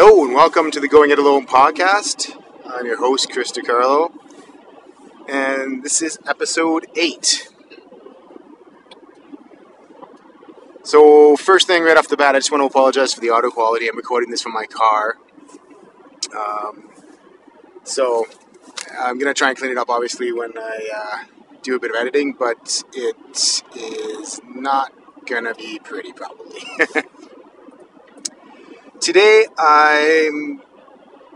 Hello and welcome to the Going It Alone podcast. I'm your host, Chris DiCarlo, and this is episode 8. So, first thing right off the bat, I just want to apologize for the audio quality. I'm recording this from my car. Um, so, I'm going to try and clean it up, obviously, when I uh, do a bit of editing, but it is not going to be pretty, probably. Today, I'm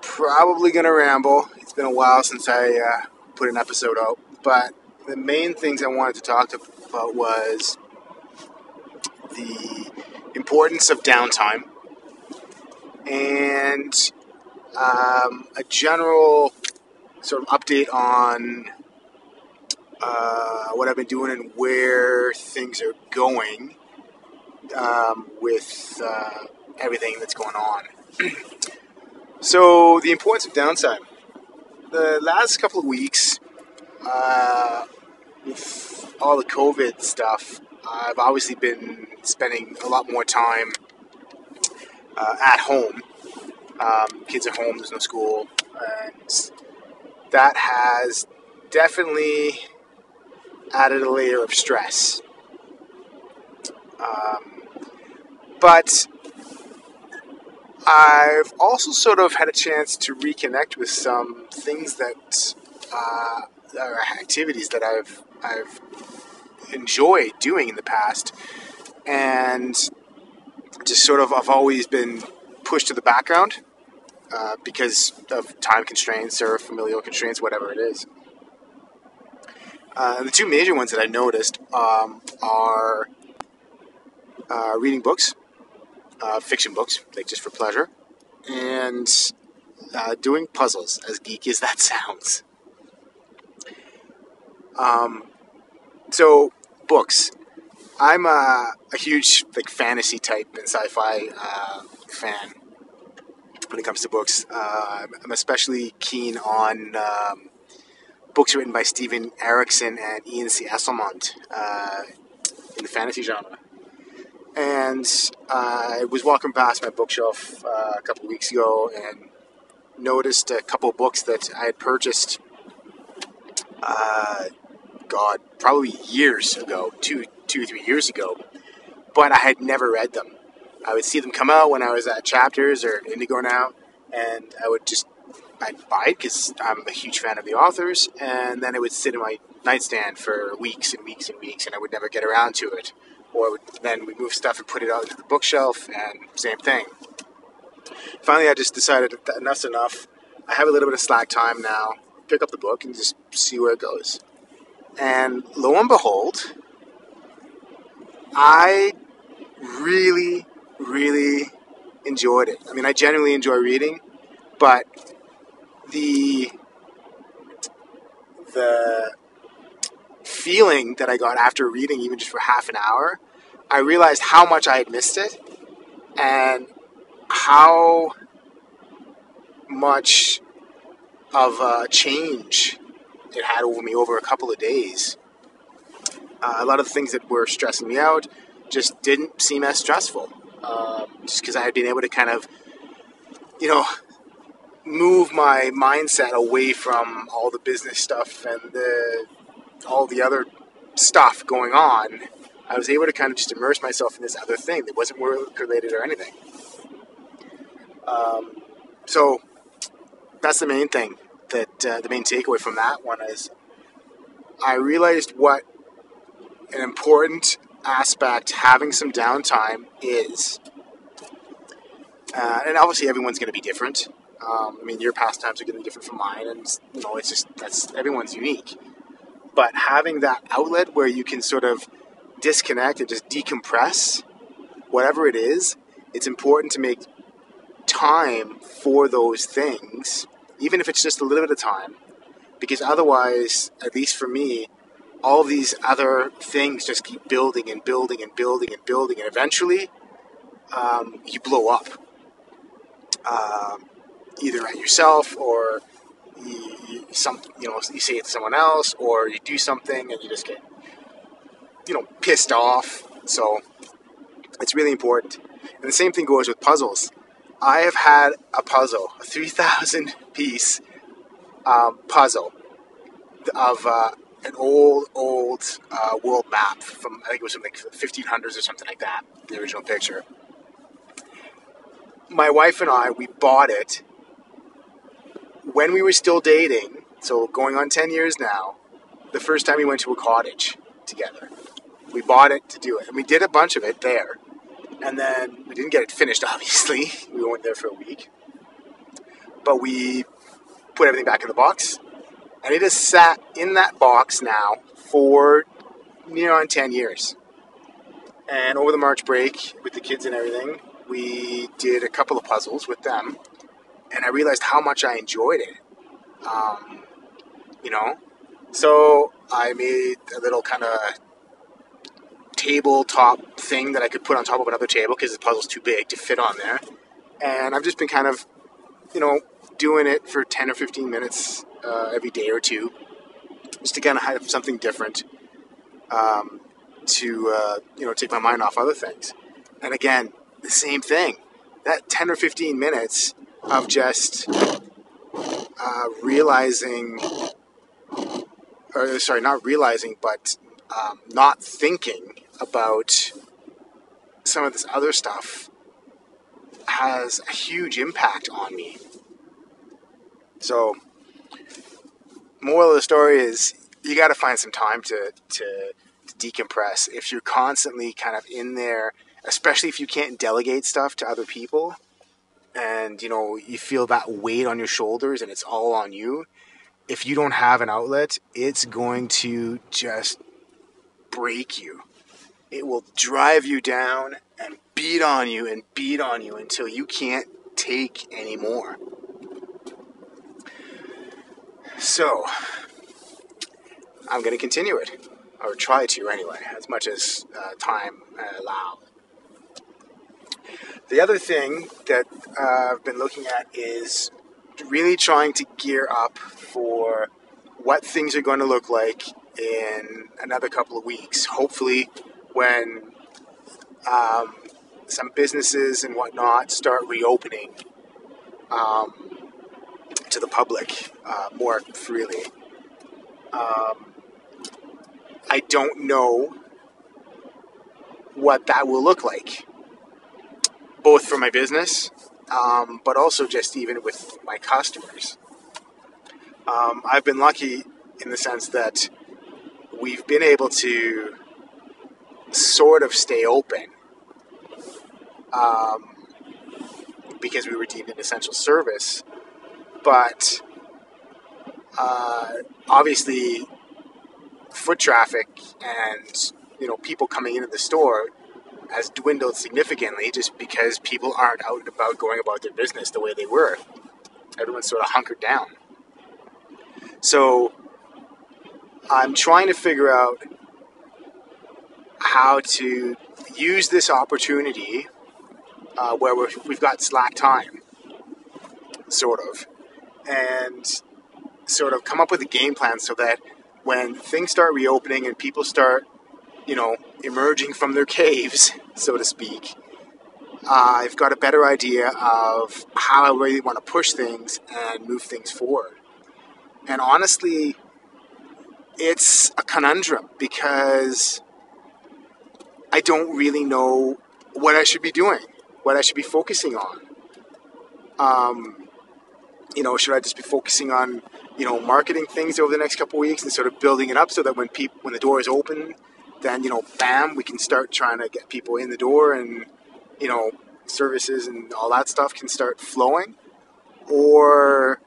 probably going to ramble. It's been a while since I uh, put an episode out, but the main things I wanted to talk about was the importance of downtime and um, a general sort of update on uh, what I've been doing and where things are going um, with uh, everything that's going on. so, the importance of downtime. The last couple of weeks, uh, with all the COVID stuff, I've obviously been spending a lot more time uh, at home. Um, kids are home, there's no school, and that has definitely added a layer of stress. Um, but I've also sort of had a chance to reconnect with some things that uh, activities that I've I've enjoyed doing in the past, and just sort of I've always been pushed to the background uh, because of time constraints or familial constraints, whatever it is. Uh, the two major ones that I noticed um, are uh, reading books uh, fiction books, like just for pleasure, and uh, doing puzzles, as geeky as that sounds. Um, so, books. I'm a, a, huge like fantasy type and sci-fi uh, fan when it comes to books. Uh, I'm especially keen on um, books written by Steven Erikson and Ian C. Esslemont uh, in the fantasy genre. And I was walking past my bookshelf uh, a couple weeks ago and noticed a couple books that I had purchased. Uh, God, probably years ago, two, two, three years ago, but I had never read them. I would see them come out when I was at Chapters or Indigo now, and I would just I'd buy it because I'm a huge fan of the authors, and then it would sit in my nightstand for weeks and weeks and weeks, and I would never get around to it or then we move stuff and put it into the bookshelf, and same thing. Finally, I just decided that enough's enough. I have a little bit of slack time now. Pick up the book and just see where it goes. And lo and behold, I really, really enjoyed it. I mean, I genuinely enjoy reading, but the the feeling that I got after reading, even just for half an hour, I realized how much I had missed it and how much of a change it had over me over a couple of days. Uh, a lot of the things that were stressing me out just didn't seem as stressful. Uh, just because I had been able to kind of, you know, move my mindset away from all the business stuff and the all the other stuff going on, I was able to kind of just immerse myself in this other thing that wasn't work related or anything. Um, so that's the main thing that uh, the main takeaway from that one is I realized what an important aspect having some downtime is. Uh, and obviously, everyone's going to be different. Um, I mean, your pastimes are going to be different from mine, and you know, it's just that's everyone's unique but having that outlet where you can sort of disconnect and just decompress, whatever it is, it's important to make time for those things, even if it's just a little bit of time, because otherwise, at least for me, all these other things just keep building and building and building and building, and eventually, um, you blow up. Um, either at yourself or you, you, some, you know, you say it to someone else, or you do something and you just get, you know, pissed off. So it's really important. And the same thing goes with puzzles. I have had a puzzle, a 3,000 piece um, puzzle of uh, an old, old uh, world map from, I think it was from like 1500s or something like that, the original picture. My wife and I, we bought it when we were still dating, so going on 10 years now, the first time we went to a cottage together. We bought it to do it, and we did a bunch of it there. And then we didn't get it finished, obviously. We went there for a week. But we put everything back in the box, and it has sat in that box now for near on 10 years. And over the March break, with the kids and everything, we did a couple of puzzles with them, and I realized how much I enjoyed it. Um, you know, so I made a little kind of tabletop thing that I could put on top of another table because the puzzle's too big to fit on there. And I've just been kind of, you know, doing it for 10 or 15 minutes uh, every day or two, just to kind of have something different um, to, uh, you know, take my mind off other things. And again, the same thing. That 10 or 15 minutes of just uh, realizing, or sorry, not realizing, but um, not thinking about some of this other stuff has a huge impact on me. So, moral of the story is you got to find some time to, to, to decompress. If you're constantly kind of in there, especially if you can't delegate stuff to other people, and you know you feel that weight on your shoulders and it's all on you if you don't have an outlet it's going to just break you. It will drive you down and beat on you and beat on you until you can't take anymore. So i'm going to continue it or try to anyway as much as uh, time allows the other thing that uh, I've been looking at is really trying to gear up for what things are going to look like in another couple of weeks. Hopefully, when um, some businesses and whatnot start reopening um, to the public uh, more freely. Um, I don't know what that will look like both for my business, um, but also just even with my customers. Um, I've been lucky in the sense that we've been able to sort of stay open um, because we were deemed an essential service, but uh, obviously foot traffic and you know people coming into the store has dwindled significantly just because people aren't out and about going about their business the way they were. Everyone's sort of hunkered down. So I'm trying to figure out how to use this opportunity uh, where we have got slack time, sort of, and sort of come up with a game plan so that when things start reopening and people start you know, emerging from their caves, so to speak, uh, I've got a better idea of how I really want to push things and move things forward. And honestly, it's a conundrum because I don't really know what I should be doing, what I should be focusing on. Um, you know, should I just be focusing on, you know, marketing things over the next couple weeks and sort of building it up so that when people, when the door is open, then you know, bam, we can start trying to get people in the door, and you know, services and all that stuff can start flowing. Or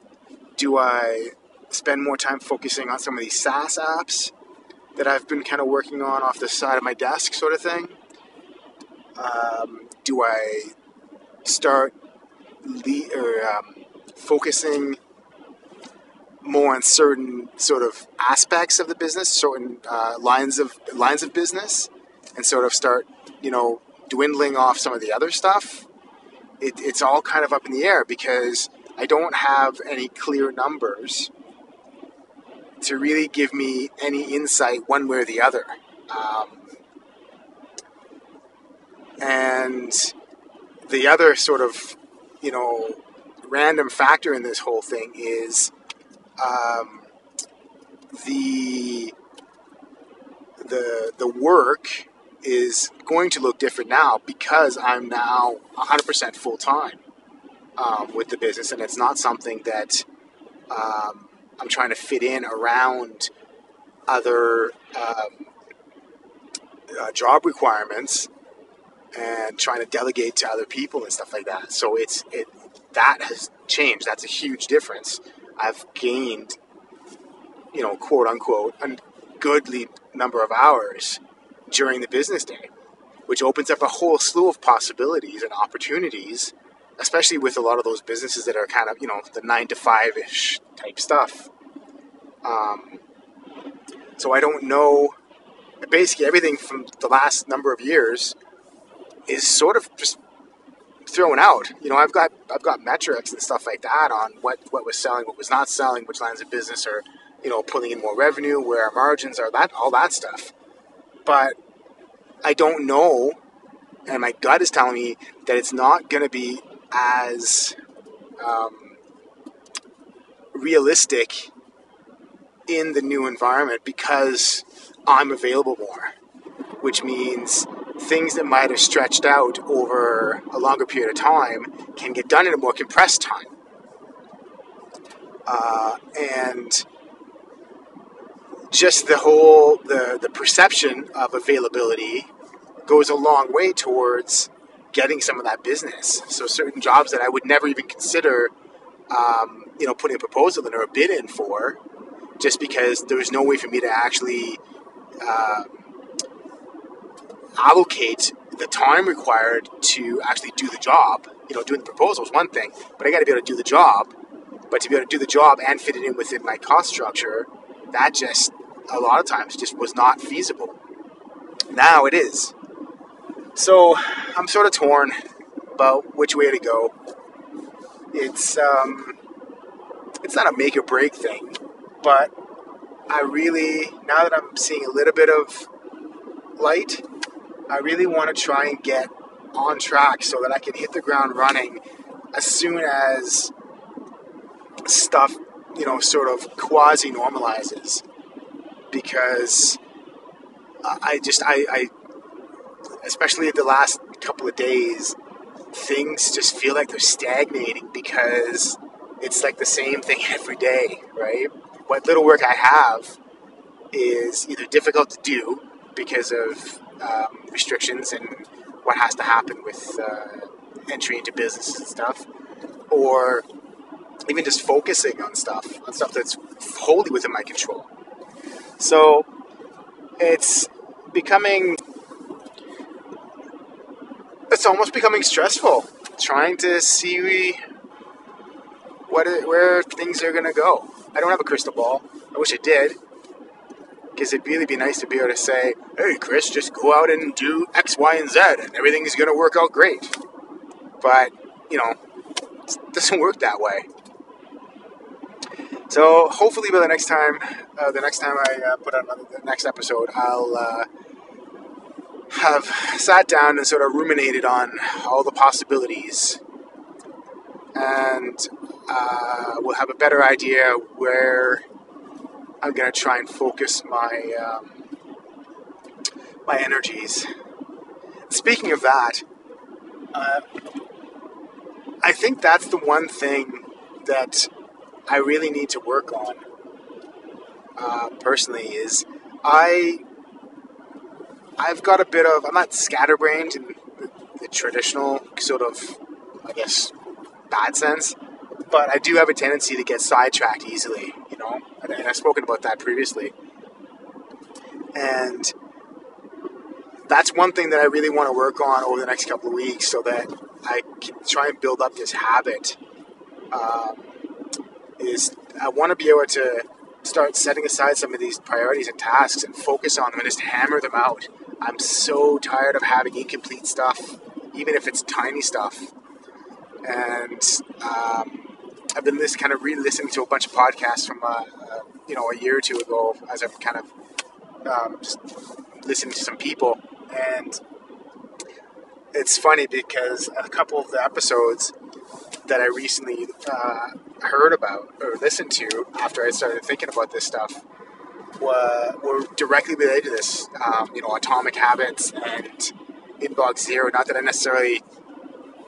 do I spend more time focusing on some of these SaaS apps that I've been kind of working on off the side of my desk, sort of thing? Um, do I start le- or um, focusing more on certain sort of aspects of the business, certain uh, lines of lines of business, and sort of start, you know, dwindling off some of the other stuff. It, it's all kind of up in the air because I don't have any clear numbers to really give me any insight one way or the other. Um, and the other sort of you know, random factor in this whole thing is um, the the the work is going to look different now because I'm now 100% full time um, with the business, and it's not something that um, I'm trying to fit in around other um, uh, job requirements and trying to delegate to other people and stuff like that. So it's it that has changed. That's a huge difference. I've gained, you know, quote unquote, a goodly number of hours during the business day, which opens up a whole slew of possibilities and opportunities, especially with a lot of those businesses that are kind of, you know, the nine to five ish type stuff. Um, so I don't know. Basically, everything from the last number of years is sort of just thrown out. You know, I've got I've got metrics and stuff like that on what what was selling, what was not selling, which lines of business are you know pulling in more revenue, where our margins are, that all that stuff. But I don't know, and my gut is telling me that it's not going to be as um, realistic in the new environment because I'm available more, which means things that might have stretched out over a longer period of time can get done in a more compressed time. Uh, and just the whole the, the perception of availability goes a long way towards getting some of that business. So certain jobs that I would never even consider, um, you know, putting a proposal in or a bid in for, just because there was no way for me to actually uh, allocate the time required to actually do the job. You know, doing the proposal is one thing, but I got to be able to do the job. But to be able to do the job and fit it in within my cost structure, that just a lot of times just was not feasible. Now it is. So I'm sort of torn about which way to go. It's um, it's not a make or break thing, but I really now that I'm seeing a little bit of light I really want to try and get on track so that I can hit the ground running as soon as stuff, you know, sort of quasi normalizes. Because I just, I, I, especially the last couple of days, things just feel like they're stagnating because it's like the same thing every day, right? What little work I have is either difficult to do because of um, restrictions and what has to happen with uh, entry into business and stuff, or even just focusing on stuff, on stuff that's wholly within my control. So it's becoming, it's almost becoming stressful trying to see what where things are going to go. I don't have a crystal ball. I wish I did because it'd really be nice to be able to say, hey, Chris, just go out and do X, Y, and Z, and everything's going to work out great. But, you know, it doesn't work that way. So hopefully by the next time, uh, the next time I uh, put out another, the next episode, I'll uh, have sat down and sort of ruminated on all the possibilities, and uh, we'll have a better idea where I'm gonna try and focus my um, my energies. Speaking of that, uh, I think that's the one thing that I really need to work on uh, personally. Is I I've got a bit of I'm not scatterbrained in the, the traditional sort of I guess bad sense, but I do have a tendency to get sidetracked easily, and, and I've spoken about that previously. And that's one thing that I really want to work on over the next couple of weeks so that I can try and build up this habit. Um, is I want to be able to start setting aside some of these priorities and tasks and focus on them and just hammer them out. I'm so tired of having incomplete stuff, even if it's tiny stuff. And um, I've been this kind of re-listening to a bunch of podcasts from uh, uh, you know a year or two ago as I've kind of um, just listening to some people, and it's funny because a couple of the episodes that I recently uh, heard about or listened to after I started thinking about this stuff were, were directly related to this. Um, you know, atomic habits and inbox zero. Not that I necessarily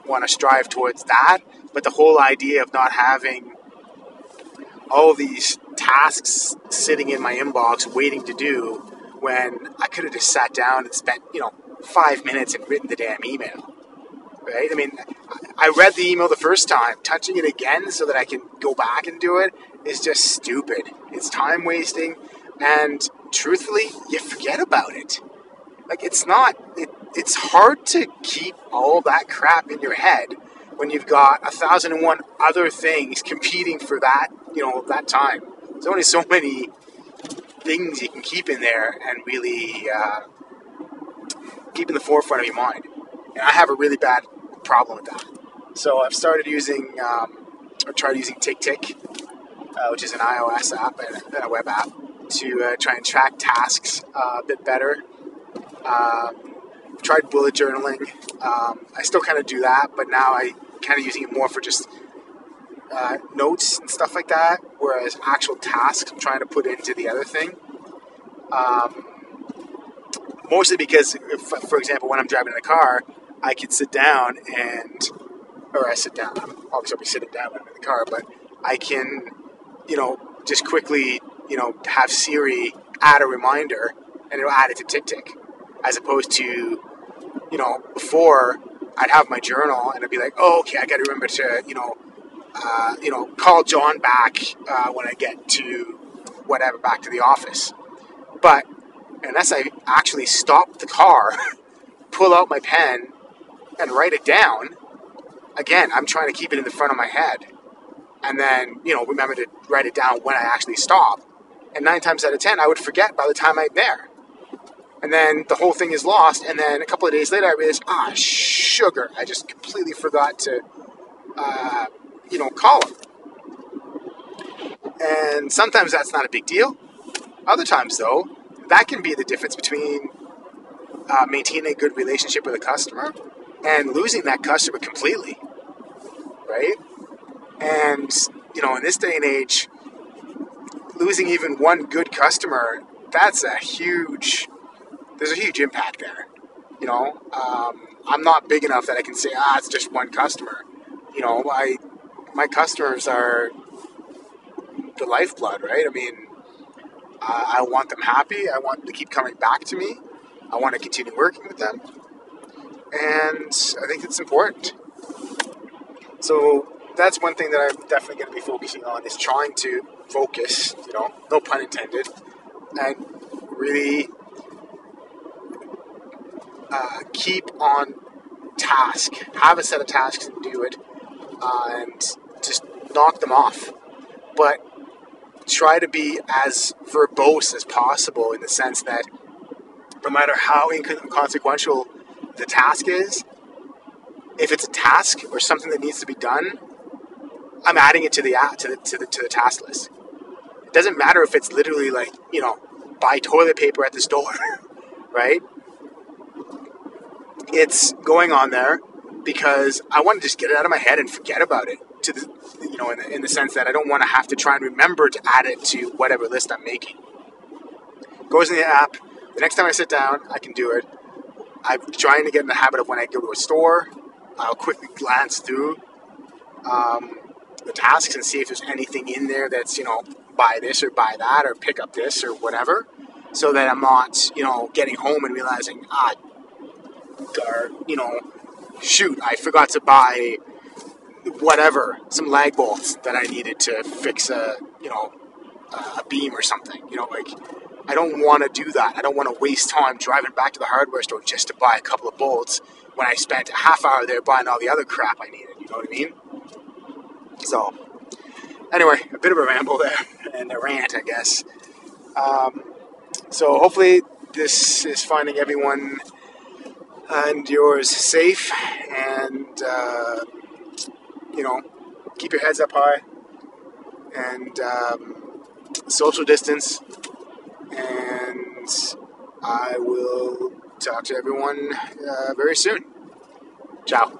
want to strive towards that, but the whole idea of not having all these tasks sitting in my inbox waiting to do when I could have just sat down and spent, you know, five minutes and written the damn email. Right? I mean, I read the email the first time. Touching it again so that I can go back and do it is just stupid. It's time wasting, and truthfully, you forget about it. Like, it's not, it, it's hard to keep all that crap in your head when you've got a thousand and one other things competing for that, you know, that time. There's only so many things you can keep in there and really uh, keep in the forefront of your mind. And I have a really bad problem with that. So I've started using, um, or tried using TickTick, uh, which is an iOS app and, a web app, to uh, try and track tasks uh, a bit better. Um, tried bullet journaling. Um, I still kind of do that, but now I kind of using it more for just uh, notes and stuff like that, whereas actual tasks I'm trying to put into the other thing. Um, mostly because, if, for example, when I'm driving in the car, I can sit down and, or I sit down. Obviously, I'll be sitting down when I'm in the car, but I can, you know, just quickly, you know, have Siri add a reminder, and it'll add it to TickTick, as opposed to, you know, before I'd have my journal and I'd be like, oh, okay, I got to remember to, you know, uh, you know, call John back uh, when I get to whatever back to the office. But unless I actually stop the car, pull out my pen, and write it down, again, I'm trying to keep it in the front of my head. And then, you know, remember to write it down when I actually stop. And nine times out of ten, I would forget by the time I'm there. And then the whole thing is lost. And then a couple of days later, I realized, ah, sugar. I just completely forgot to, uh, you know, call him. And sometimes that's not a big deal. Other times, though, that can be the difference between uh, maintaining a good relationship with a customer and losing that customer completely, right? And you know, in this day and age, losing even one good customer, that's a huge, there's a huge impact there. You know, um, I'm not big enough that I can say, ah, it's just one customer. You know, I, my customers are the lifeblood, right? I mean, uh, I want them happy. I want them to keep coming back to me. I want to continue working with them and I think it's important. So that's one thing that I'm definitely going to be focusing on is trying to focus, you know, no pun intended, and really uh, keep on task, have a set of tasks and do it, uh, and just knock them off. But try to be as verbose as possible in the sense that no matter how inconsequential the task is, if it's a task or something that needs to be done, I'm adding it to the to the to the, to the task list. It doesn't matter if it's literally like you know buy toilet paper at the store, right? It's going on there because I want to just get it out of my head and forget about it. To the you know in the, in the sense that I don't want to have to try and remember to add it to whatever list I'm making. Goes in the app. The next time I sit down, I can do it. I'm trying to get in the habit of when I go to a store, I'll quickly glance through um, the tasks and see if there's anything in there that's, you know, buy this or buy that or pick up this or whatever, so that I'm not, you know, getting home and realizing, ah, or, you know, shoot, I forgot to buy whatever, some lag bolts that I needed to fix a, you know, a beam or something. You know, like I don't want to do that. I don't want to waste time driving back to the hardware store just to buy a couple of bolts when I spent a half hour there buying all the other crap I needed. You know what I mean? So, anyway, a bit of a ramble there and a rant, I guess. Um, so, hopefully, this is finding everyone and yours safe and, uh, you know, keep your heads up high and um, social distance and I will talk to everyone uh, very soon. Ciao.